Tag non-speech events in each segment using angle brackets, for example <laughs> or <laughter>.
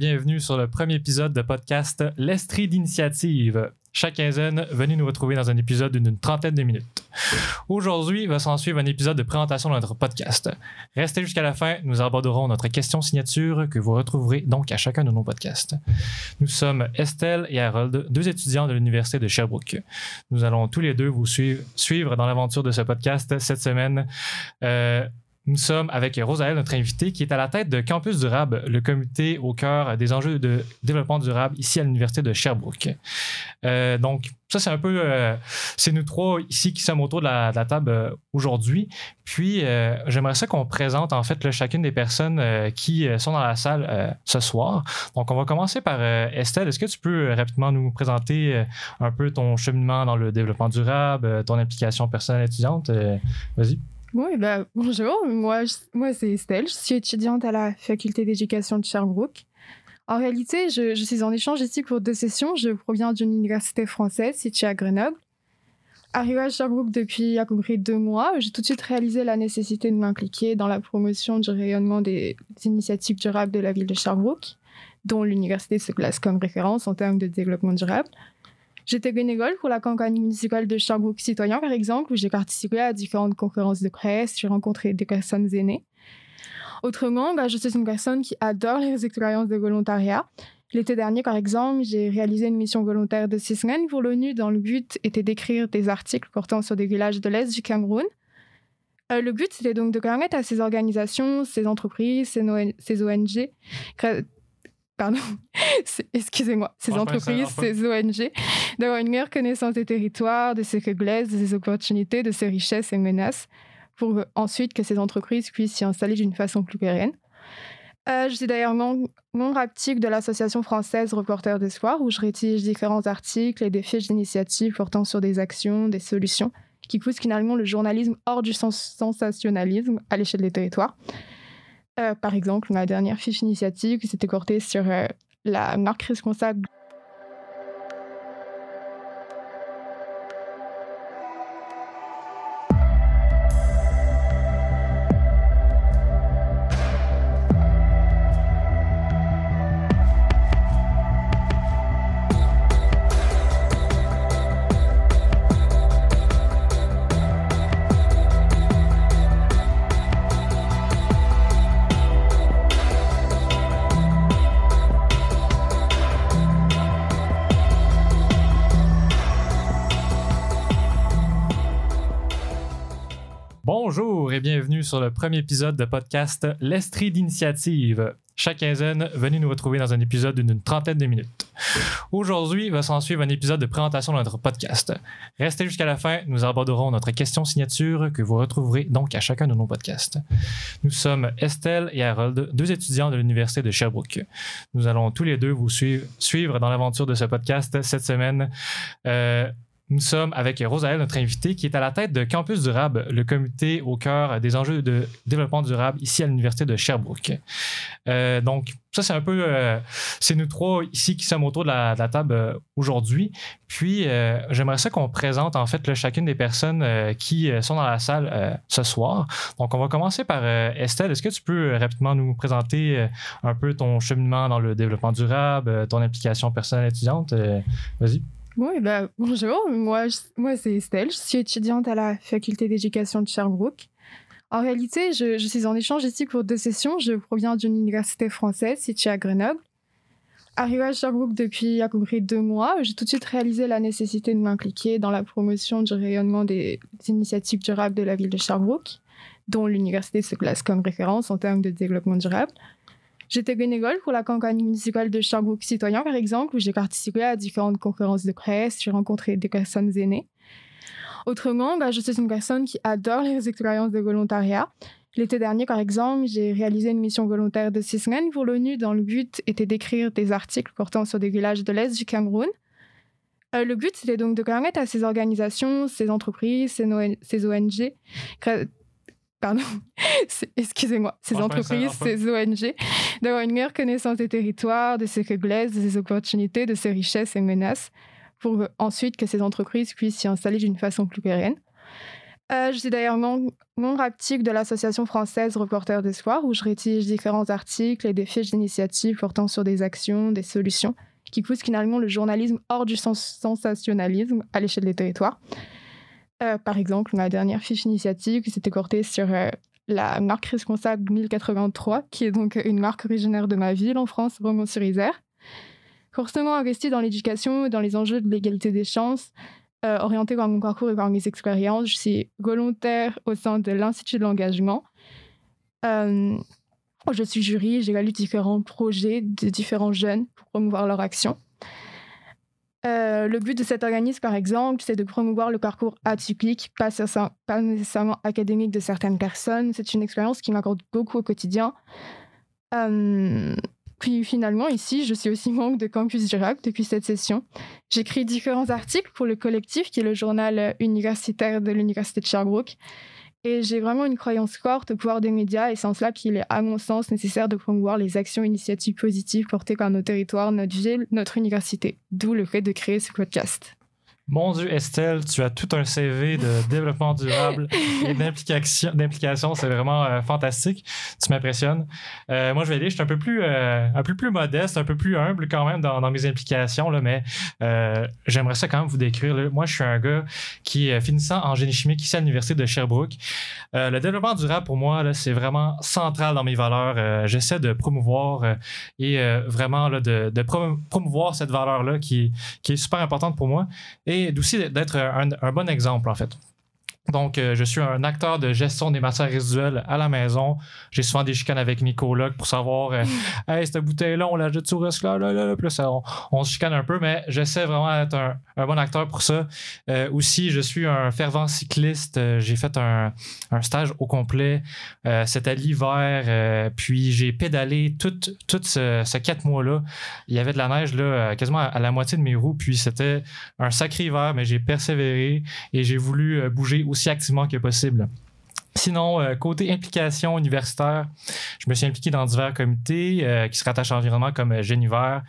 Bienvenue sur le premier épisode de podcast L'Estrie d'initiative. Chaque quinzaine, venez nous retrouver dans un épisode d'une trentaine de minutes. Aujourd'hui va s'en suivre un épisode de présentation de notre podcast. Restez jusqu'à la fin, nous aborderons notre question signature que vous retrouverez donc à chacun de nos podcasts. Nous sommes Estelle et Harold, deux étudiants de l'Université de Sherbrooke. Nous allons tous les deux vous suivre, suivre dans l'aventure de ce podcast cette semaine. Euh, nous sommes avec Rosaël, notre invitée, qui est à la tête de Campus Durable, le comité au cœur des enjeux de développement durable ici à l'Université de Sherbrooke. Euh, donc, ça, c'est un peu. Euh, c'est nous trois ici qui sommes autour de la, table euh, aujourd'hui. Puis, j'aimerais ça qu'on présente en fait chacune des personnes qui sont dans la salle ce soir. Donc, on va commencer par Estelle. Est-ce que tu peux rapidement nous présenter un peu ton cheminement dans le développement durable, ton implication personnelle étudiante? Vas-y. Oui, bah, <laughs> bonjour, moi, moi c'est Estelle, je suis étudiante à la faculté d'éducation de Sherbrooke. En réalité, je, suis en échange ici pour deux sessions. Je proviens d'une université française située à Grenoble. Arrivée à Sherbrooke depuis à peu près deux mois, j'ai tout de suite réalisé la nécessité de m'impliquer dans la promotion du rayonnement des initiatives durables de la ville de Sherbrooke, dont l'université se classe comme référence en termes de développement durable. J'étais bénévole pour la campagne municipale de Sherbrooke Citoyen, par exemple, où j'ai participé à différentes conférences de presse, j'ai rencontré des personnes aînées. Autrement, bah, je suis une personne qui adore les expériences de volontariat. L'été dernier, par exemple, j'ai réalisé une mission volontaire de six semaines pour l'ONU dont le but était d'écrire des articles portant sur des villages de l'Est du Cameroun. Euh, le but, c'était donc de permettre à ces organisations, ces entreprises, ces, ONG, pardon, <laughs> excusez-moi, ces entreprises, ces ONG, d'avoir une meilleure connaissance des territoires, de ses faiblesses, de ses opportunités, de ses richesses et menaces, pour ensuite que ces entreprises puissent s'y installer d'une façon plus pérenne. Euh, je suis d'ailleurs membre actif de l'association française Reporters d'Espoir, où je rédige différents articles et des fiches d'initiatives portant sur des actions, des solutions, qui poussent finalement le journalisme hors du sensationnalisme à l'échelle des territoires. Euh, par exemple, ma dernière fiche initiative qui s'était portée sur euh, la marque responsable bienvenue sur le premier épisode de podcast L'Estrie d'initiative. Chaque quinzaine, venez nous retrouver dans un épisode d'une trentaine de minutes. Aujourd'hui va s'en suivre un épisode de présentation de notre podcast. Restez jusqu'à la fin, nous aborderons notre question signature que vous retrouverez donc à chacun de nos podcasts. Nous sommes Estelle et Harold, deux étudiants de l'Université de Sherbrooke. Nous allons tous les deux vous suivre, suivre dans l'aventure de ce podcast cette semaine. Euh, nous sommes avec Rosaël, notre invitée, qui est à la tête de Campus Durable, le comité au cœur des enjeux de développement durable ici à l'Université de Sherbrooke. Euh, donc, ça, c'est un peu. Euh, c'est nous trois ici qui sommes autour de la, table euh, aujourd'hui. Puis, j'aimerais ça qu'on présente en fait chacune des personnes qui sont dans la salle ce soir. Donc, on va commencer par Estelle. Est-ce que tu peux rapidement nous présenter un peu ton cheminement dans le développement durable, ton implication personnelle étudiante? Vas-y. Oui, bah, bonjour, moi, moi c'est Estelle, je suis étudiante à la faculté d'éducation de Sherbrooke. En réalité, je, suis en échange ici pour deux sessions. Je proviens d'une université française située à Grenoble. Arrivée à Sherbrooke depuis à peu près deux mois, j'ai tout de suite réalisé la nécessité de m'impliquer dans la promotion du rayonnement des initiatives durables de la ville de Sherbrooke, dont l'université se classe comme référence en termes de développement durable. J'étais bénévole pour la campagne municipale de Sherbrooke Citoyen, par exemple, où j'ai participé à différentes conférences de presse, j'ai rencontré des personnes aînées. Autrement, bah, je suis une personne qui adore les expériences de volontariat. L'été dernier, par exemple, j'ai réalisé une mission volontaire de six semaines pour l'ONU dont le but était d'écrire des articles portant sur des villages de l'Est du Cameroun. Euh, le but, c'était donc de permettre à ces organisations, ces entreprises, ces, ONG, pardon, <laughs> excusez-moi, ces entreprises, ces ONG, d'avoir une meilleure connaissance des territoires, de ses faiblesses, de ses opportunités, de ses richesses et menaces, pour ensuite que ces entreprises puissent s'y installer d'une façon plus pérenne. Euh, je suis d'ailleurs membre actif de l'association française Reporters d'Espoir, où je rédige différents articles et des fiches d'initiatives portant sur des actions, des solutions, qui poussent finalement le journalisme hors du sensationnalisme à l'échelle des territoires. Euh, par exemple, ma dernière fiche initiative qui s'était portée sur euh, la marque responsable 1083, qui est donc une marque originaire de ma ville en France, Romans-sur-Isère. Forcément investi dans l'éducation et dans les enjeux de l'égalité des chances, euh, orienté par mon parcours et par mes expériences, je suis volontaire au sein de l'Institut de l'engagement. Je suis jury, j'évalue différents projets de différents jeunes pour promouvoir leur action. Euh, le but de cet organisme, par exemple, c'est de promouvoir le parcours atypique, pas, pas nécessairement académique de certaines personnes. C'est une expérience qui m'accorde beaucoup au quotidien. Euh, puis finalement, ici, je suis aussi membre de Campus Durable depuis cette session. J'écris différents articles pour le collectif, qui est le journal universitaire de l'Université de Sherbrooke. Et j'ai vraiment une croyance forte au pouvoir des médias et c'est en cela qu'il est, à mon sens, nécessaire de promouvoir les actions initiatives positives portées par nos territoires, notre ville, notre université. D'où le fait de créer ce podcast. Mon Dieu, Estelle, tu as tout un CV de <laughs> développement durable et d'implication. C'est vraiment euh, fantastique. Tu m'impressionnes. Euh, moi, je vais aller, je suis un peu plus, euh, un peu plus modeste, un peu plus humble quand même dans, mes implications, là, mais j'aimerais ça quand même vous décrire. Moi, je suis un gars qui, finissant en génie chimique ici à l'Université de Sherbrooke, le développement durable, pour moi, c'est vraiment central dans mes valeurs. J'essaie de promouvoir et vraiment là, de, de, promouvoir cette valeur-là qui, qui est super importante pour moi. Et et aussi d'être un, bon exemple, en fait. Donc, euh, je suis un acteur de gestion des matières résiduelles à la maison. J'ai souvent des chicanes avec mes colocs pour savoir, euh, <laughs> hey, cette bouteille-là, on la jette le là, là, là. Puis ça, on, se chicane un peu, mais j'essaie vraiment d'être un, bon acteur pour ça. Euh, aussi, je suis un fervent cycliste. J'ai fait un, stage au complet. C'était l'hiver. puis, j'ai pédalé tout, tout ce, ce quatre mois-là. Il y avait de la neige là, quasiment à, la moitié de mes roues. Puis, c'était un sacré hiver, mais j'ai persévéré et j'ai voulu bouger aussi activement que possible. Sinon, euh, côté implication universitaire, je me suis impliqué dans divers comités euh, qui se rattachent à l'environnement comme euh, Genivert.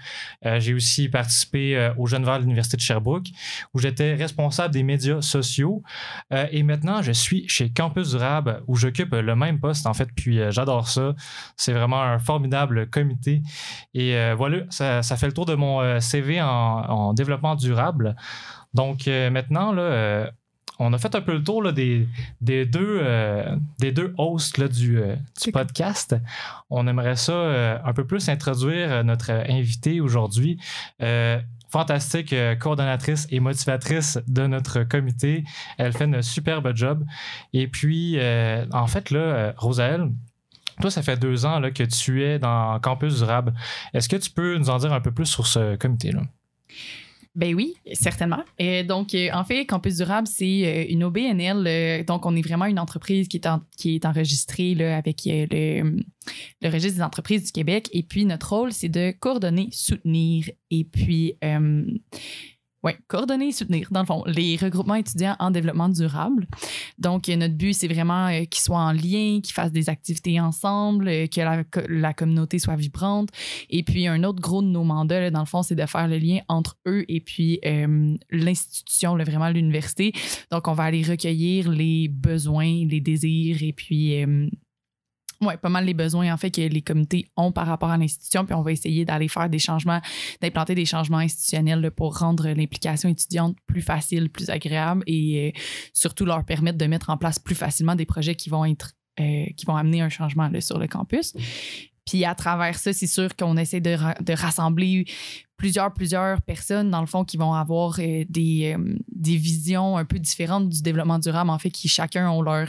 j'ai aussi participé au Jeunes Verts de l'Université de Sherbrooke, où j'étais responsable des médias sociaux. et maintenant, je suis chez Campus Durable, où j'occupe le même poste, en fait, puis j'adore ça. C'est vraiment un formidable comité. Et voilà, ça, fait le tour de mon CV en, en développement durable. Donc maintenant, là, on a fait un peu le tour des, des, deux, euh, des deux hosts du, euh, podcast. On aimerait ça euh, un peu plus introduire notre invité aujourd'hui. fantastique coordonnatrice et motivatrice de notre comité. Elle fait un superbe job. Et puis, en fait, là, Rosaëlle, toi, ça fait deux ans là, que tu es dans Campus Durable. Est-ce que tu peux nous en dire un peu plus sur ce comité-là? Ben oui, certainement. Et donc, euh, en fait, Campus Durable, c'est euh, une OBNL. Euh, donc, on est vraiment une entreprise qui est, enregistrée avec le registre des entreprises du Québec. Et puis, notre rôle, c'est de coordonner, soutenir et puis oui, coordonner et soutenir, dans le fond, les regroupements étudiants en développement durable. Donc, notre but, c'est vraiment euh, qu'ils soient en lien, qu'ils fassent des activités ensemble, euh, que la, communauté soit vibrante. Et puis, un autre gros de nos mandats, dans le fond, c'est de faire le lien entre eux et puis euh, l'institution, vraiment l'université. Donc, on va aller recueillir les besoins, les désirs et puis oui, pas mal les besoins en fait que les comités ont par rapport à l'institution, puis on va essayer d'aller faire des changements, d'implanter des changements institutionnels pour rendre l'implication étudiante plus facile, plus agréable et euh, surtout leur permettre de mettre en place plus facilement des projets qui vont être euh, qui vont amener un changement sur le campus. Puis à travers ça, c'est sûr qu'on essaie de, de, rassembler plusieurs, plusieurs personnes, dans le fond, qui vont avoir euh, des, des, visions un peu différentes du développement durable, en fait, qui chacun ont leur,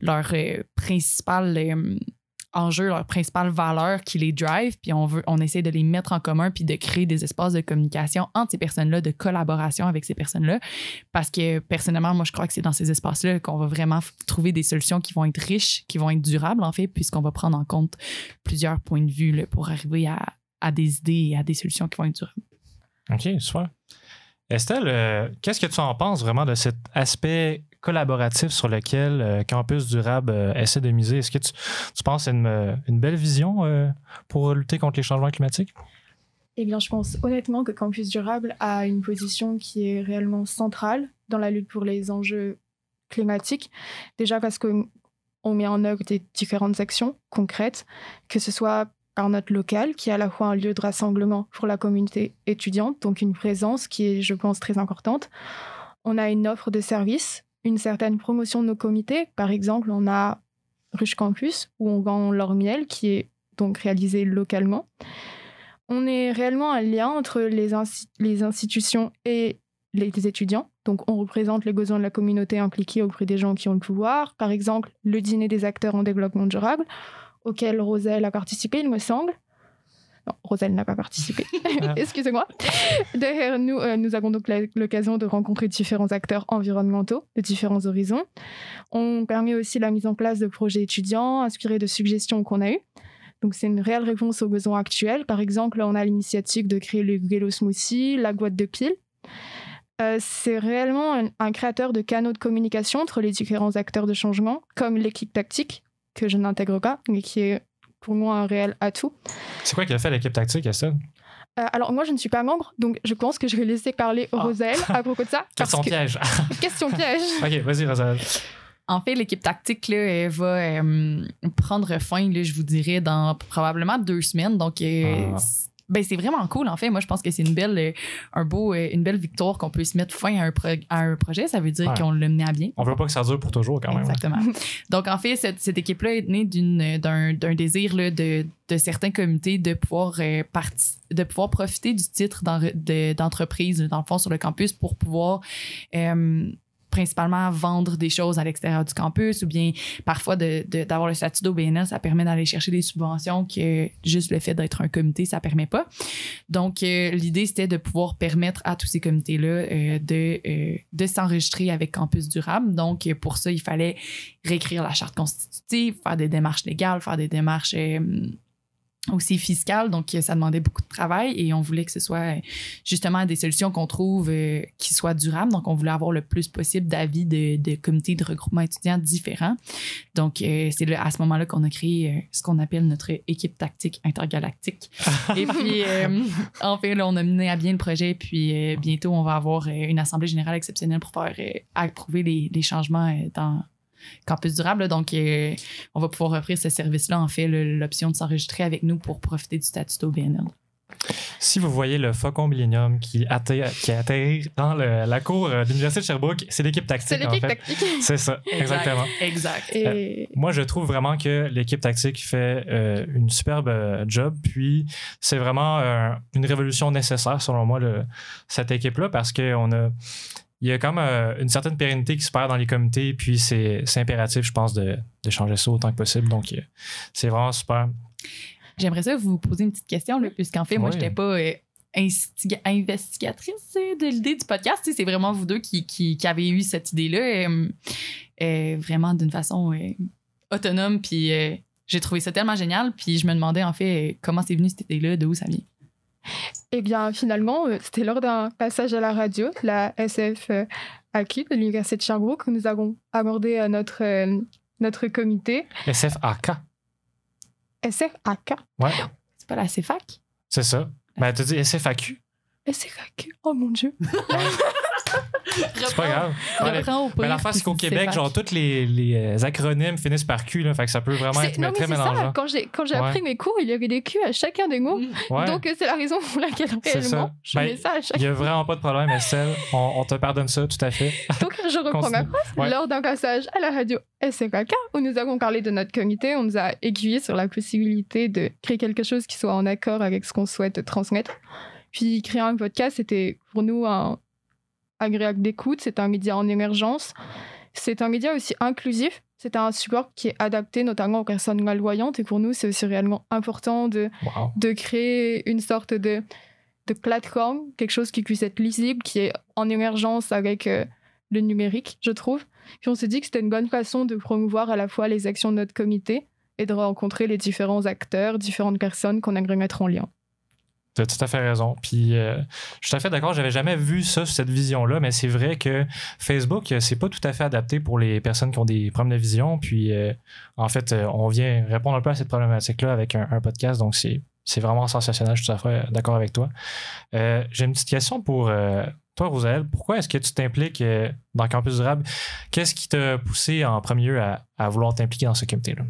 leur principal enjeux, leur principale valeur qui les drive, puis on veut, on essaie de les mettre en commun, puis de créer des espaces de communication entre ces personnes-là, de collaboration avec ces personnes-là, parce que personnellement, moi, je crois que c'est dans ces espaces-là qu'on va vraiment trouver des solutions qui vont être riches, qui vont être durables, en fait, puisqu'on va prendre en compte plusieurs points de vue pour arriver à, à des idées et à des solutions qui vont être durables. OK, super. Estelle, euh, qu'est-ce que tu en penses vraiment de cet aspect collaboratif sur lequel euh, Campus Durable euh, essaie de miser? Est-ce que tu, penses que c'est une, belle vision pour lutter contre les changements climatiques? Eh bien, je pense honnêtement que Campus Durable a une position qui est réellement centrale dans la lutte pour les enjeux climatique. Déjà parce qu'on met en œuvre des différentes actions concrètes, que ce soit par notre local, qui est à la fois un lieu de rassemblement pour la communauté étudiante, donc une présence qui est, je pense, très importante. On a une offre de services, une certaine promotion de nos comités. Par exemple, on a Ruche Campus, où on vend leur miel, qui est donc réalisé localement. On est réellement un lien entre les, les institutions et les étudiants. Donc, on représente les besoins de la communauté impliquée auprès des gens qui ont le pouvoir. Par exemple, le dîner des acteurs en développement durable, auquel Roselle a participé, il me semble. Non, Roselle n'a pas participé. Ah. <laughs> <laughs> Excusez-moi. Derrière nous, euh, nous avons donc l'occasion de rencontrer différents acteurs environnementaux de différents horizons. On permet aussi la mise en place de projets étudiants inspirés de suggestions qu'on a eues. Donc, c'est une réelle réponse aux besoins actuels. Par exemple, on a l'initiative de créer le vélo smoothie, la boîte de piles. Euh, c'est réellement un, créateur de canaux de communication entre les différents acteurs de changement, comme l'équipe tactique, que je n'intègre pas, mais qui est pour moi un réel atout. C'est quoi qui a fait l'équipe tactique, Estelle? Euh, alors moi je ne suis pas membre, donc je pense que je vais laisser parler ah. Roselle à propos de ça. <laughs> <laughs> Question piège. Question <laughs> piège. ok, vas-y Roselle. En fait, l'équipe tactique là, elle va euh, prendre fin, là, je vous dirais, dans probablement deux semaines. Donc, euh, ah. Ben, c'est vraiment cool, en fait. Moi, je pense que c'est une belle, euh, un beau, une belle victoire qu'on peut se mettre fin à un, à un projet. Ça veut dire qu'on l'a mené à bien. On veut pas que ça dure pour toujours, quand même. Hein. Exactement. <laughs> Donc, en fait, cette, cette équipe-là est née d'un, d'un désir là, de, de certains comités de pouvoir, de pouvoir profiter du titre d'entreprise, dans le fond, sur le campus pour pouvoir principalement vendre des choses à l'extérieur du campus ou bien parfois d'avoir le statut d'OBNL, ça permet d'aller chercher des subventions que juste le fait d'être un comité, ça permet pas. Donc, euh, l'idée, c'était de pouvoir permettre à tous ces comités-là euh, de, euh, de s'enregistrer avec Campus Durable. Donc, pour ça, il fallait réécrire la charte constitutive, faire des démarches légales, faire des démarches aussi fiscal, donc ça demandait beaucoup de travail et on voulait que ce soit justement des solutions qu'on trouve euh, qui soient durables. Donc, on voulait avoir le plus possible d'avis de, de, comités de regroupement étudiants différents. Donc, euh, c'est à ce moment-là qu'on a créé euh, ce qu'on appelle notre équipe tactique intergalactique. <laughs> et puis, en fait, là, on a mené à bien le projet. Puis, bientôt, on va avoir une assemblée générale exceptionnelle pour faire approuver les, les changements dans campus durable. donc, euh, on va pouvoir offrir ce service-là, en fait, l'option de s'enregistrer avec nous pour profiter du statut d'OBNL. Si vous voyez le Faucon Millennium qui atterrit, qui atterrit dans la cour de l'Université de Sherbrooke, c'est l'équipe tactique. C'est l'équipe tactique. C'est ça, exactement. Exact. Euh, moi, je trouve vraiment que l'équipe tactique fait euh, une superbe job. Puis, c'est vraiment une révolution nécessaire, selon moi, le, cette équipe-là, parce qu'on a il y a comme euh, une certaine pérennité qui se perd dans les comités, puis c'est impératif, je pense, de, de, changer ça autant que possible. Donc, euh, c'est vraiment super. J'aimerais ça vous poser une petite question, puisqu'en fait, moi, je n'étais pas euh, investigatrice de l'idée du podcast. C'est vraiment vous deux qui, qui, qui, avez eu cette idée-là, vraiment d'une façon autonome, puis j'ai trouvé ça tellement génial, puis je me demandais, en fait, comment c'est venu cette idée-là, de où ça vient? Eh bien, finalement, euh, c'était lors d'un passage à la radio, la SF AQ de l'Université de Sherbrooke, que nous avons abordé euh, notre, euh, notre comité. SFAK. SFAK? Ouais. C'est pas la CFAC? C'est ça. Ben, tu dit SFAQ. SFAQ. Oh mon Dieu. C'est pas grave. Mais la face, c'est qu'au Québec, genre, tous les, les, euh, acronymes finissent par Q, là, fait que ça peut vraiment être très mélangeant. Quand j'ai, quand j'ai appris mes cours, il y avait des Q à chacun des mots. Donc, euh, c'est la raison pour laquelle réellement je ben, mets ça à chaque Il n'y a vraiment pas de problème, Estelle. On, on, te pardonne ça, tout à fait. Donc, je reprends ma phrase. Lors d'un passage à la radio SFK, où nous avons parlé de notre comité, on nous a aiguillé sur la possibilité de créer quelque chose qui soit en accord avec ce qu'on souhaite transmettre. Puis créer un podcast, c'était pour nous un, agréable d'écoute, c'est un média en émergence. C'est un média aussi inclusif. C'est un support qui est adapté notamment aux personnes malvoyantes. Et pour nous, c'est aussi réellement important de, de créer une sorte de, de plateforme, quelque chose qui puisse être lisible, qui est en émergence avec euh, le numérique, je trouve. Puis on s'est dit que c'était une bonne façon de promouvoir à la fois les actions de notre comité et de rencontrer les différents acteurs, différentes personnes qu'on aimerait mettre en lien. Tu as tout à fait raison. Puis euh, je suis tout à fait d'accord, j'avais jamais vu ça, cette vision-là, mais c'est vrai que Facebook, euh, c'est pas tout à fait adapté pour les personnes qui ont des problèmes de vision. Puis euh, en fait, on vient répondre un peu à cette problématique-là avec un, podcast, donc c'est. vraiment sensationnel, je suis tout à fait d'accord avec toi. J'ai une petite question pour toi, Rosaël, pourquoi est-ce que tu t'impliques euh, dans Campus Durable? Qu'est-ce qui t'a poussé en premier lieu à vouloir t'impliquer dans ce comité-là?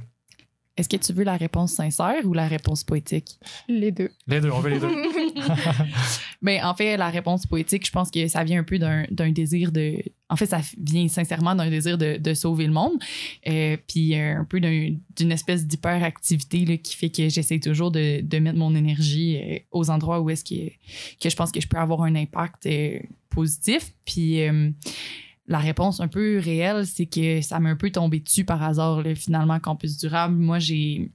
Est-ce que tu veux la réponse sincère ou la réponse poétique? Les deux. Les deux, on veut les deux. <laughs> <laughs> Mais en fait, la réponse poétique, je pense que ça vient un peu d'un désir de. En fait, ça vient sincèrement d'un désir de, de sauver le monde. Euh, puis un peu d'un- d'une espèce d'hyperactivité là, qui fait que j'essaie toujours de, de mettre mon énergie euh, aux endroits où est-ce que, que je pense que je peux avoir un impact euh, positif. Puis. La réponse un peu réelle, c'est que ça m'est un peu tombé dessus par hasard, finalement, Campus Durable. Moi, j'ai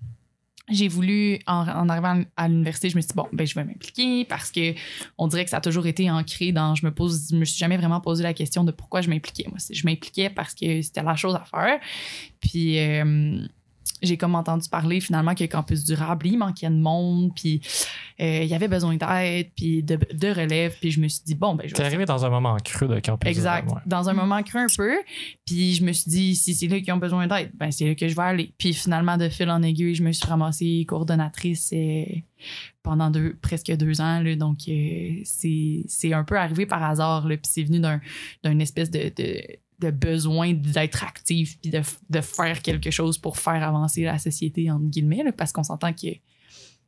voulu, en, arrivant à l'université, je me suis dit, bon, ben, je vais m'impliquer parce que on dirait que ça a toujours été ancré dans. Je me me suis jamais vraiment posé la question de pourquoi je m'impliquais. Moi, je m'impliquais parce que c'était la chose à faire. Puis, euh, j'ai comme entendu parler finalement que Campus Durable, il manquait de monde, puis euh, il y avait besoin d'aide, puis de, de relève. Puis je me suis dit, bon, ben, je T'es arrivé dans un moment creux de Campus Exact. Durable, ouais. Dans un moment creux un peu. Puis je me suis dit, si c'est là qui ont besoin d'aide, ben c'est là que je vais aller. Puis finalement, de fil en aiguille, je me suis ramassée coordonnatrice euh, pendant deux, presque deux ans. Là, donc, euh, c'est c'est un peu arrivé par hasard. Là, puis c'est venu d'un d'une espèce de, de, de besoin d'être actif puis de, de faire quelque chose pour faire avancer la société, entre guillemets, là, parce qu'on s'entend que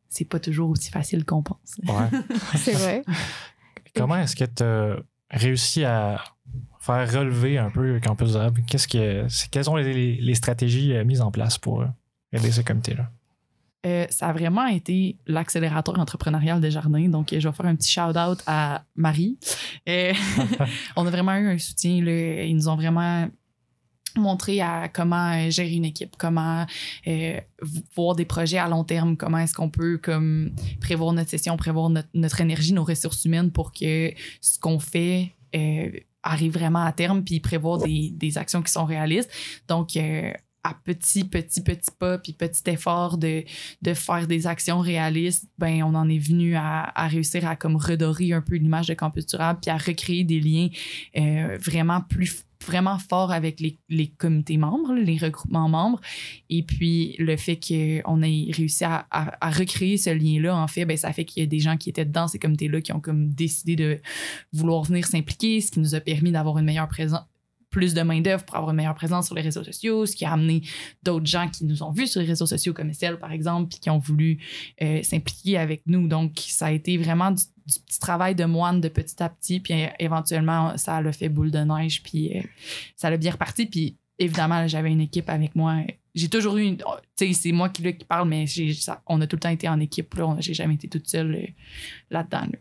c'est pas toujours aussi facile qu'on pense. Ouais. <laughs> C'est vrai. Comment est-ce que tu as réussi à faire relever un peu Campus? Qu'est-ce que, c'est- quelles sont les, les stratégies euh, mises en place pour euh, aider ce comité-là? Euh, ça a vraiment été l'accélérateur entrepreneurial des jardins. Donc, je vais faire un petit shout-out à Marie. Euh, <laughs> on a vraiment eu un soutien. Ils nous ont vraiment montré à comment euh, gérer une équipe, comment voir des projets à long terme, comment est-ce qu'on peut comme prévoir notre session, prévoir notre, énergie, nos ressources humaines pour que ce qu'on fait arrive vraiment à terme, puis prévoir des, des actions qui sont réalistes. Donc, à petit, petit, petit pas, puis petit effort de, de faire des actions réalistes, ben on en est venu à, à réussir à comme redorer un peu l'image de Campus Durable, puis à recréer des liens euh, vraiment plus vraiment forts avec les, les comités membres, les regroupements membres. Et puis, le fait qu'on ait réussi à, à- recréer ce lien-là, en fait, ben, ça fait qu'il y a des gens qui étaient dans ces comités-là qui ont comme décidé de vouloir venir s'impliquer, ce qui nous a permis d'avoir une meilleure présence plus de main-d'œuvre pour avoir une meilleure présence sur les réseaux sociaux, ce qui a amené d'autres gens qui nous ont vus sur les réseaux sociaux comme Estelle, par exemple, puis qui ont voulu euh, s'impliquer avec nous. Donc, ça a été vraiment du, petit travail de moine de petit à petit, puis euh, éventuellement, ça l'a fait boule de neige, puis euh, ça l'a bien reparti. Puis évidemment, j'avais une équipe avec moi. J'ai toujours eu une. Tu sais, c'est moi qui, là, qui parle, mais on a tout le temps été en équipe. Là. J'ai jamais été toute seule là-dedans. là.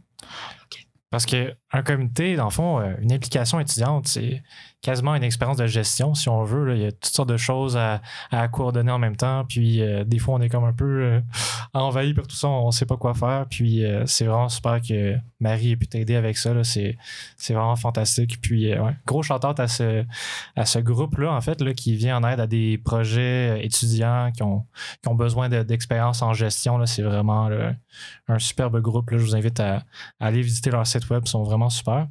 Parce qu'un comité, dans le fond, une implication étudiante, c'est quasiment une expérience de gestion, si on veut. Il y a toutes sortes de choses à, coordonner en même temps. Puis euh, des fois, on est comme un peu euh, envahi par tout ça, on ne sait pas quoi faire. Puis euh, c'est vraiment super que Marie ait pu t'aider avec ça. C'est vraiment fantastique. Puis gros shout à ce, à ce groupe-là, en fait, là, qui vient en aide à des projets étudiants qui ont, qui ont besoin de- d'expérience en gestion. C'est vraiment un superbe groupe. là. Je vous invite à aller visiter leur site web, ils sont vraiment super.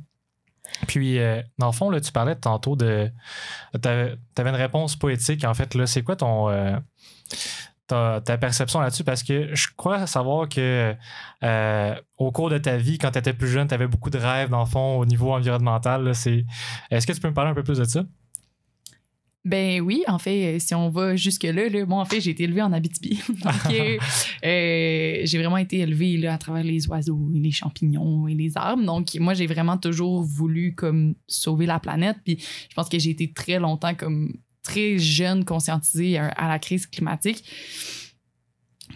Puis, euh, dans le fond, là, tu parlais tantôt de. Tu avais, une réponse poétique. En fait, là, c'est quoi ton. euh, ta, perception là-dessus? Parce que je crois savoir que euh, au cours de ta vie, quand tu étais plus jeune, tu avais beaucoup de rêves, dans le fond, au niveau environnemental. Est-ce que tu peux me parler un peu plus de ça? Ben oui, en fait, euh, si on va jusque-là, là, moi, en fait, j'ai été élevée en Abitibi. <laughs> Donc, euh, euh, j'ai vraiment été élevée là, à travers les oiseaux et les champignons et les arbres. Donc, moi, j'ai vraiment toujours voulu comme sauver la planète. Puis, je pense que j'ai été très longtemps comme très jeune conscientisée à, à la crise climatique.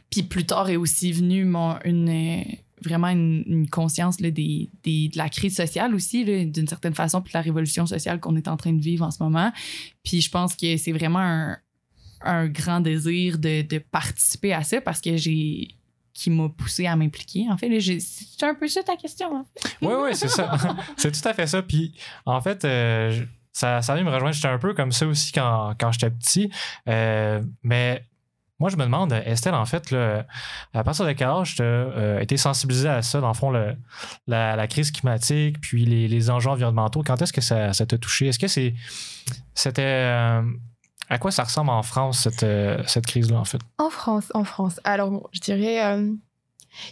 Puis plus tard est aussi venue mon, une, vraiment une, une conscience là, des, des- de la crise sociale aussi, d'une certaine façon, puis de la révolution sociale qu'on est en train de vivre en ce moment. Puis je pense que c'est vraiment un, un grand désir de, de participer à ça parce que j'ai qui m'a poussé à m'impliquer. En fait, c'est un peu ça ta question. hein? Oui, oui, c'est ça. <laughs> c'est tout à fait ça. Puis, en fait, euh, ça, ça vient me rejoindre. J'étais un peu comme ça aussi quand, quand j'étais petit. Euh, mais moi, je me demande, Estelle, en fait, à partir de quel âge tu as été sensibilisée à ça, dans le fond, la, crise climatique, puis les, enjeux environnementaux? Quand est-ce que ça ça t'a touché? Est-ce que c'est c'était. euh, à quoi ça ressemble en France, cette, euh, cette crise-là, en fait? En France, en France. Alors, bon, je dirais, euh,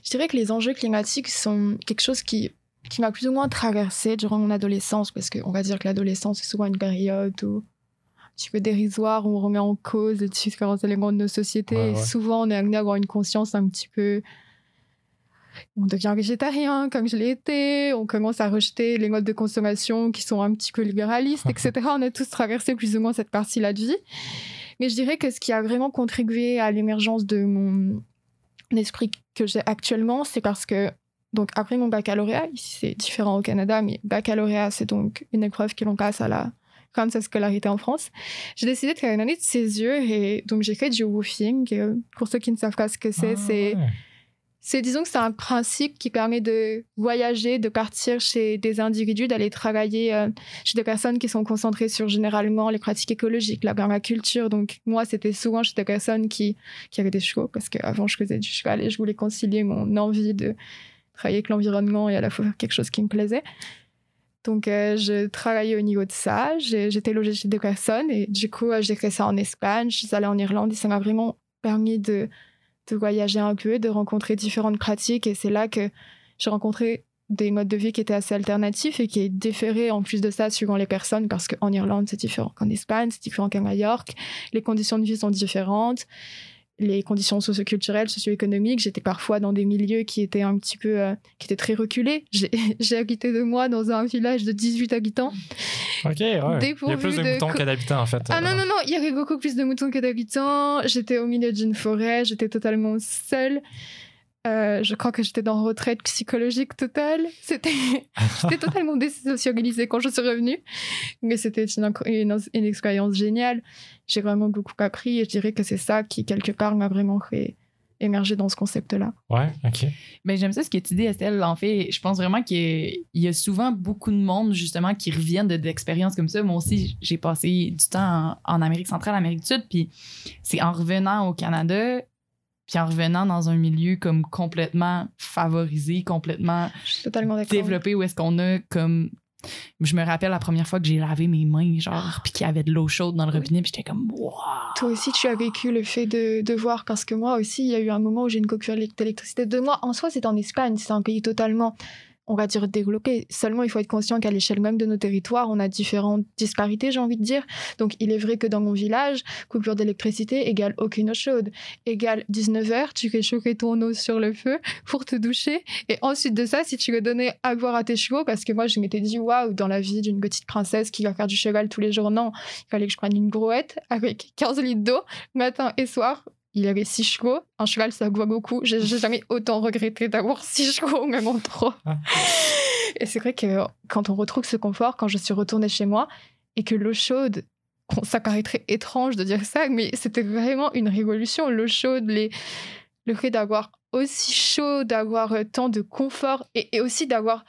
je dirais que les enjeux climatiques sont quelque chose qui, qui m'a plus ou moins traversée durant mon adolescence, parce qu'on va dire que l'adolescence, c'est souvent une période où petit peu dérisoire, on remet en cause les différents éléments de nos sociétés. Ouais, et ouais. souvent, on est amené à avoir une conscience un petit peu. On devient végétarien, comme je l'ai été. On commence à rejeter les modes de consommation qui sont un petit peu libéralistes, etc. on a tous traversé plus ou moins cette partie-là de vie. Mais je dirais que ce qui a vraiment contribué à l'émergence de mon esprit que j'ai actuellement, c'est parce que, donc après mon baccalauréat, ici c'est différent au Canada, mais baccalauréat, c'est donc une épreuve que l'on passe à la de sa scolarité en France. J'ai décidé de faire une année de césure et donc j'ai fait du woofing. Euh, Pour ceux qui ne savent pas ce que c'est, Ah, c'est ouais. c'est, disons que c'est un principe qui permet de voyager, de partir chez des individus, d'aller travailler euh, chez des personnes qui sont concentrées sur généralement les pratiques écologiques, la permaculture. Donc, moi, c'était souvent chez des personnes qui, qui avaient des chevaux, parce qu'avant, je faisais du cheval et je voulais concilier mon envie de travailler avec l'environnement et à la fois faire quelque chose qui me plaisait. Donc, euh, je travaillais au niveau de ça. J'étais logée chez des personnes et du coup, euh, j'ai fait ça en Espagne, je suis allée en Irlande et ça m'a vraiment permis de, de voyager un peu, de rencontrer différentes pratiques. Et c'est là que j'ai rencontré des modes de vie qui étaient assez alternatifs et qui différaient en plus de ça suivant les personnes parce qu'en Irlande, c'est différent qu'en Espagne, c'est différent qu'à Majorque. Les conditions de vie sont différentes. Les conditions socioculturelles, socio-économiques, j'étais parfois dans des milieux qui étaient un petit peu, euh, qui étaient très reculés. <laughs> J'ai habité de moi dans un village de 18 habitants. Ok, ouais. Il y a plus de, de moutons que d'habitants, en fait. Ah non, non, non, il y avait beaucoup plus de moutons que d'habitants. J'étais au milieu d'une forêt, j'étais totalement seule. Euh, je crois que j'étais dans retraite psychologique totale. C'était, <laughs> j'étais totalement désocialisée quand je suis revenue. Mais c'était une, incro- une, une expérience géniale. J'ai vraiment beaucoup appris et je dirais que c'est ça qui, quelque part, m'a vraiment fait émerger dans ce concept-là. Ouais, ok. Ben, j'aime ça ce que tu dis, Estelle. En fait, je pense vraiment qu'il y a souvent beaucoup de monde, justement, qui reviennent de- d'expériences comme ça. Moi aussi, j'ai passé du temps en, en Amérique centrale, Amérique du Sud, puis c'est en revenant au Canada, puis en revenant dans un milieu comme complètement favorisé, complètement développé, où est-ce qu'on a comme... Je me rappelle la première fois que j'ai lavé mes mains, genre, puis qu'il y avait de l'eau chaude dans le Oui. robinet, puis j'étais comme, wow! Toi aussi, tu as vécu le fait de, de voir, parce que moi aussi, il y a eu un moment où j'ai une coupure d'électricité. De moi, en soi, c'est en Espagne, c'est un pays totalement, on va dire, développé. Seulement, il faut être conscient qu'à l'échelle même de nos territoires, on a différentes disparités, j'ai envie de dire. Donc, il est vrai que dans mon village, coupure d'électricité égale aucune eau chaude, égale 19h, tu fais chauffer ton eau sur le feu pour te doucher. Et ensuite de ça, si tu veux donner à boire à tes chevaux, parce que moi, je m'étais dit, waouh, dans la vie d'une petite princesse qui va faire du cheval tous les jours, non, il fallait que je prenne une brouette avec 15 litres d'eau matin et soir. Il y avait six chevaux. Un cheval, ça boit beaucoup. J'ai jamais autant regretté d'avoir <laughs> six chevaux, même en trop. Ah. Et c'est vrai que quand on retrouve ce confort, quand je suis retournée chez moi et que l'eau chaude, ça paraîtrait étrange de dire ça, mais c'était vraiment une révolution. L'eau chaude, les... le fait d'avoir aussi chaud, d'avoir euh, tant de confort et, et aussi d'avoir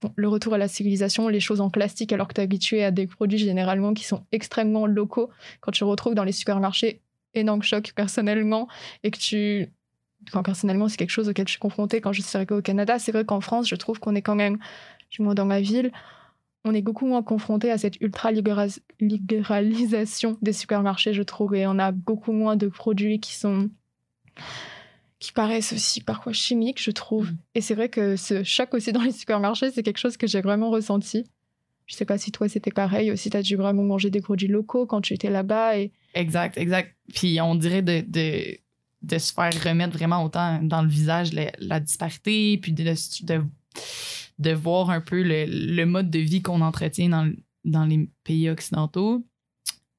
bon, le retour à la civilisation, les choses en plastique alors que tu es habitué à des produits généralement qui sont extrêmement locaux. Quand tu retrouves dans les supermarchés, énorme choc personnellement et que tu... Enfin, personnellement, c'est quelque chose auquel je suis confrontée quand je suis arrivée au Canada. C'est vrai qu'en France, je trouve qu'on est quand même, du moins dans ma ville, on est beaucoup moins confronté à cette ultra libéra- libéralisation des supermarchés, je trouve, et on a beaucoup moins de produits qui sont qui paraissent aussi parfois chimiques, je trouve. Mm. Et c'est vrai que ce choc aussi dans les supermarchés, c'est quelque chose que j'ai vraiment ressenti. Je sais pas si toi c'était pareil, aussi tu as dû vraiment manger des produits locaux quand tu étais là-bas. Et... Exact, exact. Puis on dirait de, de, de se faire remettre vraiment autant dans le visage la, la disparité, puis de, de, de voir un peu le, le mode de vie qu'on entretient dans, dans les pays occidentaux.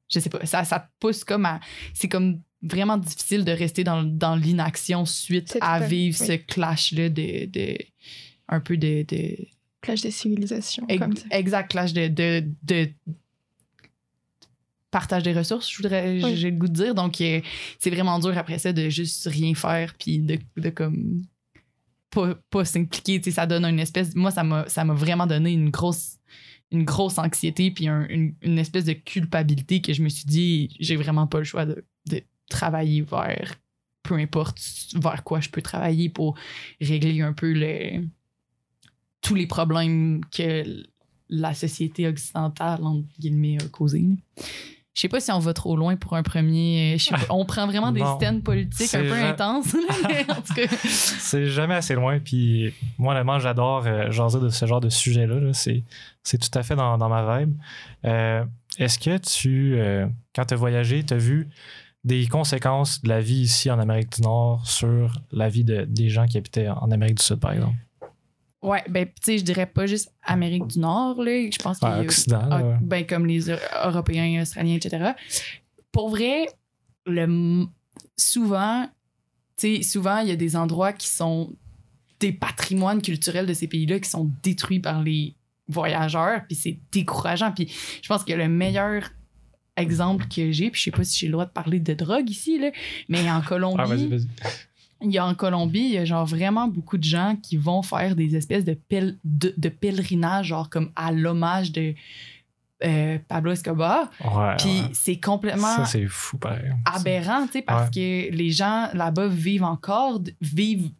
Je sais pas, ça, ça pousse comme à. C'est comme vraiment difficile de rester dans, dans l'inaction suite à vivre oui. ce clash-là de, de. un peu de. de Clash des civilisations, Ex- comme ça. exact, clash de, de, de partage des ressources, je voudrais, Oui. j'ai le goût de dire. Donc, c'est vraiment dur après ça de juste rien faire puis de, de comme pas, pas s'impliquer. Ça donne une espèce. Moi, ça m'a, ça m'a vraiment donné une grosse, une grosse anxiété puis un- une, une espèce de culpabilité que je me suis dit, j'ai vraiment pas le choix de, de travailler vers peu importe vers quoi je peux travailler pour régler un peu le, tous les problèmes que la société occidentale, entre guillemets, a causés. je sais pas si on va trop loin pour un premier. euh, pas, on prend vraiment des stands politiques un peu ja- intenses. là, <laughs> mais en tout cas, C'est jamais assez loin. Puis moi, honnêtement, j'adore euh, jaser de ce genre de sujet-là. là. C'est, c'est tout à fait dans, dans ma vibe. Euh, est-ce que tu, euh, quand tu as voyagé, tu as vu des conséquences de la vie ici en Amérique du Nord sur la vie de, des gens qui habitaient en Amérique du Sud, par exemple? Ouais, ben, tu sais, je dirais pas juste Amérique du Nord, là. Je pense qu'il y a-. Ah, ben, comme les Eu- Européens, Australiens, etc. Pour vrai, le, souvent, tu sais, souvent, il y a des endroits qui sont des patrimoines culturels de ces pays-là qui sont détruits par les voyageurs, puis c'est décourageant. Puis je pense que le meilleur exemple que j'ai, puis je sais pas si j'ai le droit de parler de drogue ici, là, mais en Colombie, Ah, vas-y, vas-y. Il y a en Colombie, il y a genre vraiment beaucoup de gens qui vont faire des espèces de, pel- de, de pèlerinage, genre comme à l'hommage de euh, Pablo Escobar. Ouais, Puis ouais. c'est complètement Ça, c'est fou, pareil. aberrant, tu sais, parce que les gens là-bas vivent encore, vivent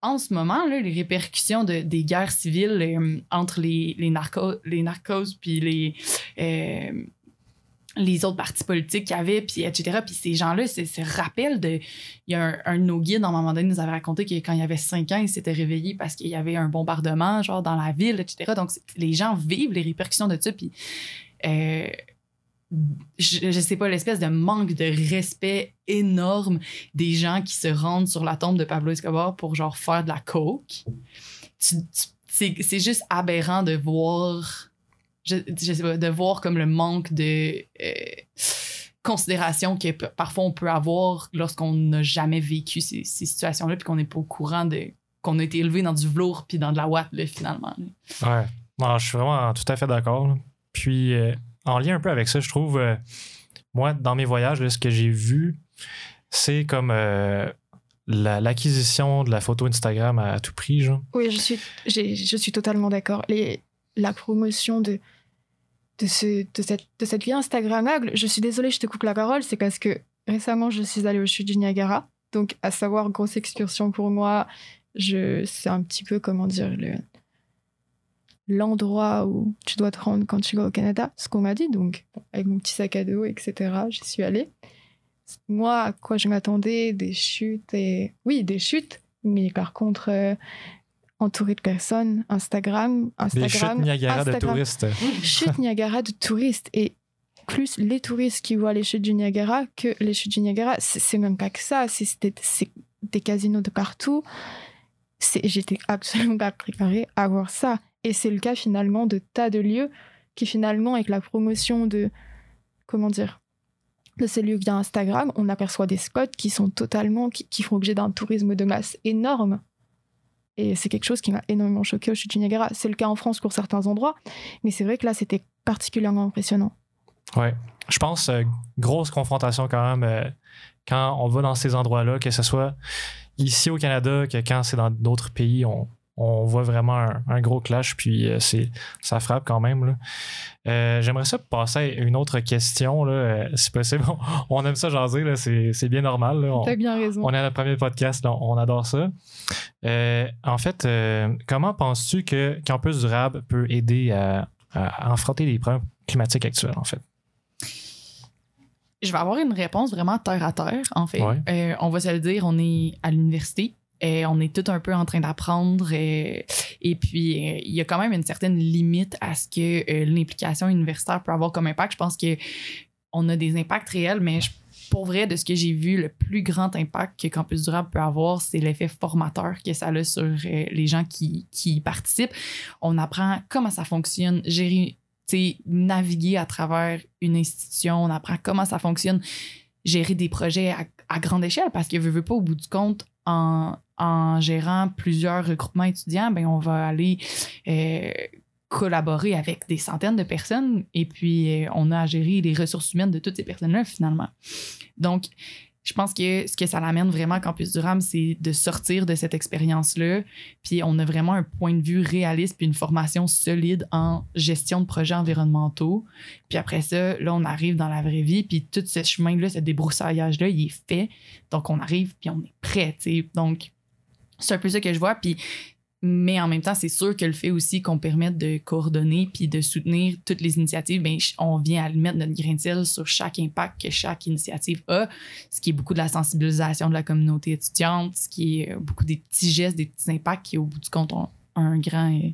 en ce moment là, les répercussions de, des guerres civiles euh, entre les, les, narcos, les narcos puis les, euh, les autres partis politiques qu'il y avait, puis etc. Puis ces gens-là se, se rappellent de... Il y a un, un de nos guides, en un moment donné, nous avait raconté que quand il avait 5 ans, il s'était réveillé parce qu'il y avait un bombardement, genre, dans la ville, etc. Donc, les gens vivent les répercussions de ça, puis... euh, je, je sais pas, l'espèce de manque de respect énorme des gens qui se rendent sur la tombe de Pablo Escobar pour genre faire de la coke. C'est c'est juste aberrant de voir, je, je sais pas, de voir comme le manque de euh, considération que parfois on peut avoir lorsqu'on n'a jamais vécu ces, ces situations-là puis qu'on n'est pas au courant de qu'on a été élevé dans du velours puis dans de la ouate là, finalement. là. Ouais. Non, je suis vraiment tout à fait d'accord. Puis, euh, en lien un peu avec ça, je trouve, euh, moi, dans mes voyages, là, ce que j'ai vu, c'est comme euh, la- l'acquisition de la photo Instagram à, à tout prix. Genre. Oui, je suis, je suis totalement d'accord. Les- La promotion de, de, ce, de, cette, de cette vie Instagrammable, je suis désolée, je te coupe la parole, c'est parce que récemment, je suis allée au chute du Niagara. Donc, à savoir, grosse excursion pour moi, je, c'est un petit peu, comment dire, le, l'endroit où tu dois te rendre quand tu vas au Canada, ce qu'on m'a dit. Donc, avec mon petit sac à dos, etc., j'y suis allée. Moi, à quoi je m'attendais? Des chutes et... Oui, des chutes, mais par contre, euh, entouré de personnes, Instagram, Des Instagram, chutes Niagara de touristes. chute Niagara de touristes et plus les touristes qui voient les chutes du Niagara que les chutes du Niagara. C'est même pas que ça, c'est des casinos de partout. J'étais absolument pas préparée à voir ça. Et c'est le cas finalement de tas de lieux qui finalement, avec la promotion de, comment dire, de ces lieux via Instagram, on aperçoit des spots qui sont totalement, qui, qui font objet d'un tourisme de masse énorme. Et c'est quelque chose qui m'a énormément choqué au chute du Niagara. C'est le cas en France pour certains endroits, mais c'est vrai que là, c'était particulièrement impressionnant. Ouais. Je pense, euh, grosse confrontation quand même euh, quand on va dans ces endroits-là, que ce soit ici au Canada, que quand c'est dans d'autres pays, on, on voit vraiment un, un gros clash, puis euh, c'est, ça frappe quand même. là. Euh, j'aimerais ça passer à une autre question, là, euh, si possible. <laughs> On aime ça jaser, là, c'est, c'est bien normal. là. On- T'as bien raison. on est à notre premier podcast, là, on adore ça. En fait, comment penses-tu que Campus Durable peut aider à, à affronter les problèmes climatiques actuels, en fait? Je vais avoir une réponse vraiment terre à terre, en fait. Ouais. On va se le dire, on est à l'université. On est tout un peu en train d'apprendre. et puis, euh, il y a quand même une certaine limite à ce que euh, l'implication universitaire peut avoir comme impact. Je pense que on a des impacts réels, mais pour vrai, de ce que j'ai vu, le plus grand impact que Campus Durable peut avoir, c'est l'effet formateur que ça a sur euh, les gens qui, qui y participent. On apprend comment ça fonctionne, gérer, naviguer à travers une institution, on apprend comment ça fonctionne, gérer des projets à, à grande échelle, parce que, veux, veux pas, au bout du compte, en, en gérant plusieurs regroupements étudiants, ben on va aller euh, collaborer avec des centaines de personnes et puis euh, on a à gérer les ressources humaines de toutes ces personnes-là finalement. Donc, je pense que ce que ça l'amène vraiment à Campus Durham, c'est de sortir de cette expérience-là. Puis on a vraiment un point de vue réaliste puis une formation solide en gestion de projets environnementaux. Puis après ça, là, on arrive dans la vraie vie, puis tout ce chemin-là, ce débroussaillage-là, il est fait. Donc on arrive, puis on est prêt. Donc, c'est un peu ça que je vois. Puis Mais en même temps, c'est sûr que le fait aussi qu'on permette de coordonner puis de soutenir toutes les initiatives, ben, on vient à mettre notre grain de sel sur chaque impact que chaque initiative a, ce qui est beaucoup de la sensibilisation de la communauté étudiante, ce qui est euh, beaucoup des petits gestes, des petits impacts qui, au bout du compte, ont un grand, euh,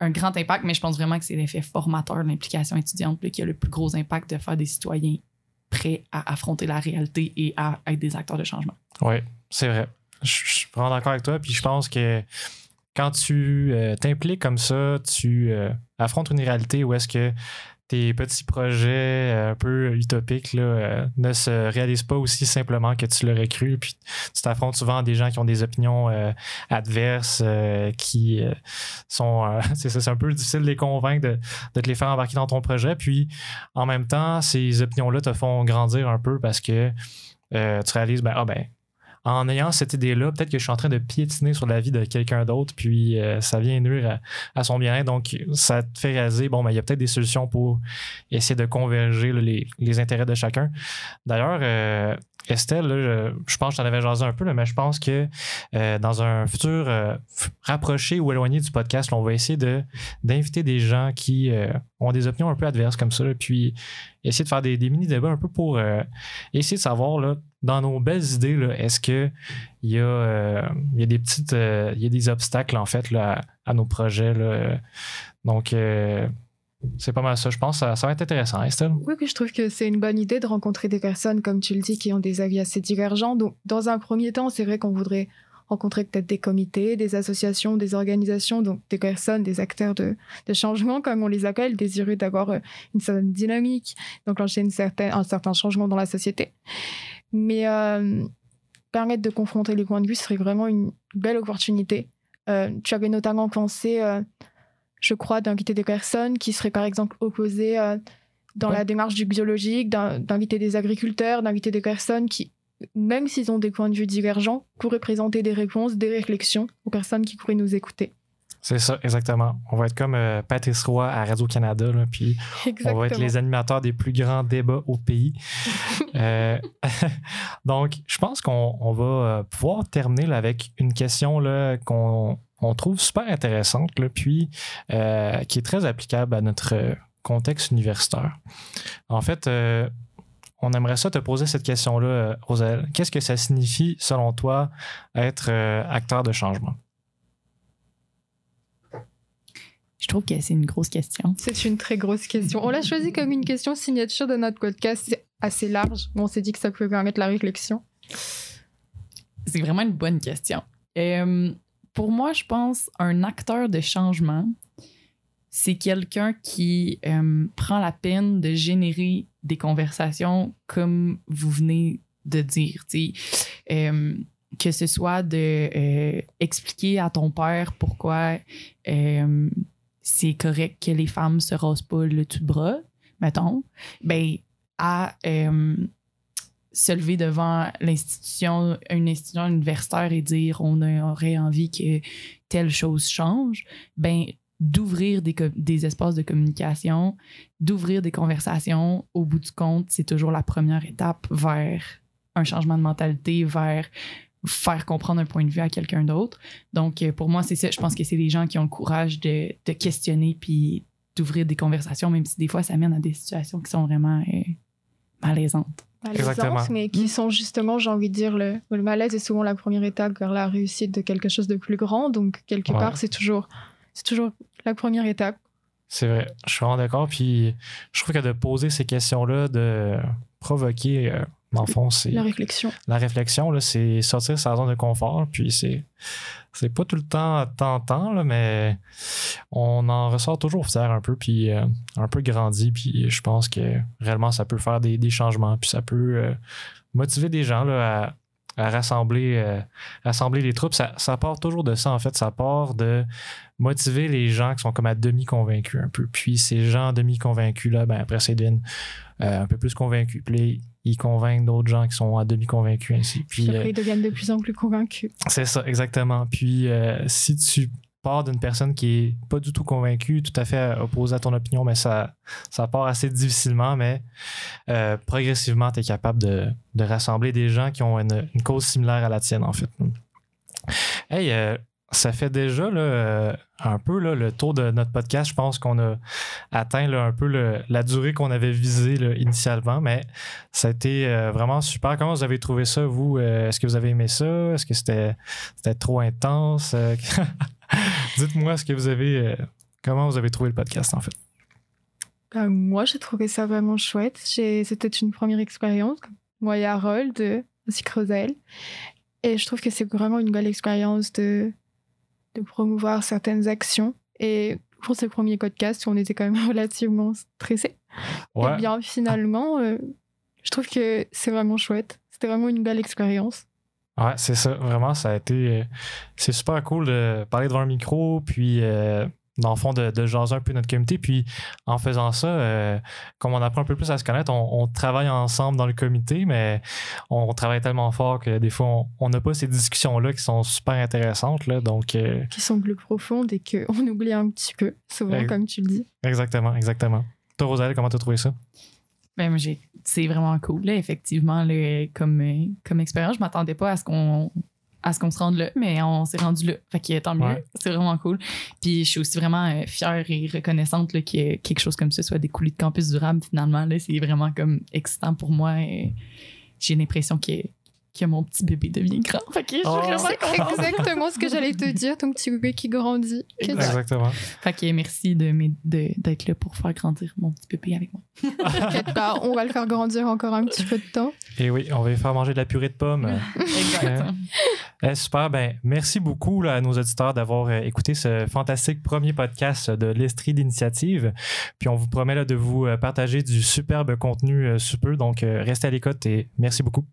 un grand impact. Mais je pense vraiment que c'est l'effet formateur de l'implication étudiante qui a le plus gros impact de faire des citoyens prêts à affronter la réalité et à être des acteurs de changement. Oui, c'est vrai. Je suis vraiment d'accord avec toi. Puis je pense que quand tu euh, t'impliques comme ça, tu euh, affrontes une réalité où est-ce que tes petits projets euh, un peu utopiques là, ne se réalisent pas aussi simplement que tu l'aurais cru. Puis tu t'affrontes souvent à des gens qui ont des opinions adverses, qui sont. <laughs> c'est un peu difficile de les convaincre de, de, te les faire embarquer dans ton projet. Puis en même temps, ces opinions-là te font grandir un peu parce que tu réalises, ben, ah ben, en ayant cette idée-là, peut-être que je suis en train de piétiner sur la vie de quelqu'un d'autre, puis euh, ça vient nuire à, son bien-être. Donc, ça te fait raser. Bon, ben, il y a peut-être des solutions pour essayer de converger les, intérêts de chacun. D'ailleurs, euh, Estelle, je, pense que je t'en avais jasé un peu, mais je pense que euh, dans un futur rapproché ou éloigné du podcast, on va essayer de, d'inviter des gens qui ont des opinions un peu adverses comme ça, puis essayer de faire des, mini-débats un peu pour essayer de savoir dans nos belles idées, est-ce qu'il y, euh, y a des petites. Euh, il y a des obstacles, en fait, à, nos projets? Là. Donc, euh, c'est pas mal ça. Je pense que ça, va être intéressant, Estelle? Oui, je trouve que c'est une bonne idée de rencontrer des personnes, comme tu le dis, qui ont des avis assez divergents. Donc, dans un premier temps, c'est vrai qu'on voudrait rencontrer peut-être des comités, des associations, des organisations, donc des personnes, des acteurs de, de changement, comme on les appelle, désireux d'avoir une certaine dynamique, donc lancer une certaine, un certain changement dans la société. Mais euh, permettre de confronter les points de vue serait vraiment une belle opportunité. Euh, tu avais notamment pensé, euh, je crois, d'inviter des personnes qui seraient par exemple opposées dans la démarche du biologique, d'inviter des agriculteurs, d'inviter des personnes qui, même s'ils ont des points de vue divergents, pourraient présenter des réponses, des réflexions aux personnes qui pourraient nous écouter. C'est ça, exactement. On va être comme euh, Patrice Roy à Radio-Canada, puis on va être les animateurs des plus grands débats au pays. <laughs> Euh, <laughs> donc, je pense qu'on va euh, pouvoir terminer avec une question qu'on trouve super intéressante, puis qui est très applicable à notre contexte universitaire. En fait, on aimerait ça te poser cette question-là, Roselle. Qu'est-ce que ça signifie, selon toi, être acteur de changement? Je trouve que c'est une grosse question. C'est une très grosse question. On l'a choisi comme une question signature de notre podcast. C'est assez large. On s'est dit que ça pouvait permettre la réflexion. C'est vraiment une bonne question. Euh, pour moi, je pense un acteur de changement, c'est quelqu'un qui euh, prend la peine de générer des conversations comme vous venez de dire. Euh, que ce soit de expliquer à ton père pourquoi c'est correct que les femmes se rasent pas le tout bras, mettons, ben, à euh, se lever devant l'institution, une institution universitaire et dire on aurait envie que telle chose change, ben, d'ouvrir des, des, espaces de communication, d'ouvrir des conversations, au bout du compte, c'est toujours la première étape vers un changement de mentalité, vers faire comprendre un point de vue à quelqu'un d'autre. Donc, euh, pour moi, c'est ça. Je pense que c'est les gens qui ont le courage de, de questionner puis d'ouvrir des conversations, même si des fois, ça mène à des situations qui sont vraiment euh, malaisantes. Malaisantes, mais qui sont justement, j'ai envie de dire, le, le, malaise est souvent la première étape vers la réussite de quelque chose de plus grand. Donc, quelque part, c'est toujours, c'est toujours la première étape. C'est vrai, je suis vraiment d'accord. Puis, je trouve que de poser ces questions-là, de provoquer euh, dans fond, c'est. La réflexion. La réflexion, c'est sortir de sa zone de confort. Puis c'est. C'est pas tout le temps tentant, là, mais on en ressort toujours fier un peu, puis euh, un peu grandi. Puis je pense que réellement, ça peut faire des, changements. Puis ça peut euh, motiver des gens là, à, rassembler, euh, rassembler les troupes. Ça, ça, part toujours de ça, en fait. Ça part de motiver les gens qui sont comme à demi convaincus un peu. Puis ces gens demi convaincus, là, ben, après, c'est deviennent un peu plus convaincus. Puis ils convainquent d'autres gens qui sont à demi convaincus ainsi. Puis, après, euh, ils deviennent de plus en plus convaincus. C'est ça, exactement. Puis euh, si tu pars d'une personne qui est pas du tout convaincue, tout à fait opposée à ton opinion, mais ça, ça part assez difficilement, mais euh, progressivement, tu es capable de, rassembler des gens qui ont une, cause similaire à la tienne, en fait. Hey, ça fait déjà là, euh, un peu là, le tour de notre podcast. Je pense qu'on a atteint là, un peu la durée qu'on avait visée initialement, mais ça a été euh, vraiment super. Comment vous avez trouvé ça, vous? Euh, Est-ce que vous avez aimé ça? Est-ce que c'était trop intense? <laughs> Dites-moi ce que vous avez. comment vous avez trouvé le podcast, en fait? Moi, j'ai trouvé ça vraiment chouette. C'était une première expérience. Moi et Harold, ainsi que. Et je trouve que c'est vraiment une belle expérience de, de promouvoir certaines actions. Et pour ce premier podcast, on était quand même <laughs> relativement stressés. Ouais. Et bien, finalement, euh, je trouve que c'est vraiment chouette. C'était vraiment une belle expérience. Ouais, c'est ça. Vraiment, ça a été. euh, c'est super cool de parler devant un micro, puis euh, dans le fond, de, de jaser un peu notre comité. Puis en faisant ça, euh, comme on apprend un peu plus à se connaître, on, on travaille ensemble dans le comité, mais on, travaille tellement fort que des fois, on- on n'a pas ces discussions-là qui sont super intéressantes. Là, donc, euh, Qui sont plus profondes et qu'on oublie un petit peu, souvent, comme tu le dis. exactement, exactement. Toi, Rosalie, comment t'as trouvé ça? Ben, moi, j'ai- c'est vraiment cool, là, effectivement, là, comme, euh, comme expérience. Je m'attendais pas à ce qu'on à ce qu'on se rende là, mais on s'est rendu là. Fait que tant mieux, Ouais. c'est vraiment cool. Puis je suis aussi vraiment euh, fière et reconnaissante là, que quelque chose comme ça soit découlé de campus durable, finalement. Là, c'est vraiment comme excitant pour moi. et J'ai l'impression que, que mon petit bébé devient grand. Fait que je suis Oh. vraiment C'est contente. exactement ce que j'allais te dire, ton petit bébé qui grandit. Que tu- Exactement. Fait que merci de d'être là pour faire grandir mon petit bébé avec moi. Pas, on va le faire grandir encore un petit peu de temps. Et oui, on va lui faire manger de la purée de pommes. <laughs> Exact. Eh, super, ben merci beaucoup là, à nos auditeurs d'avoir euh, écouté ce fantastique premier podcast de l'Estrie d'initiative. Puis on vous promet là, de vous euh, partager du superbe contenu euh, sous peu. Donc euh, restez à l'écoute et merci beaucoup.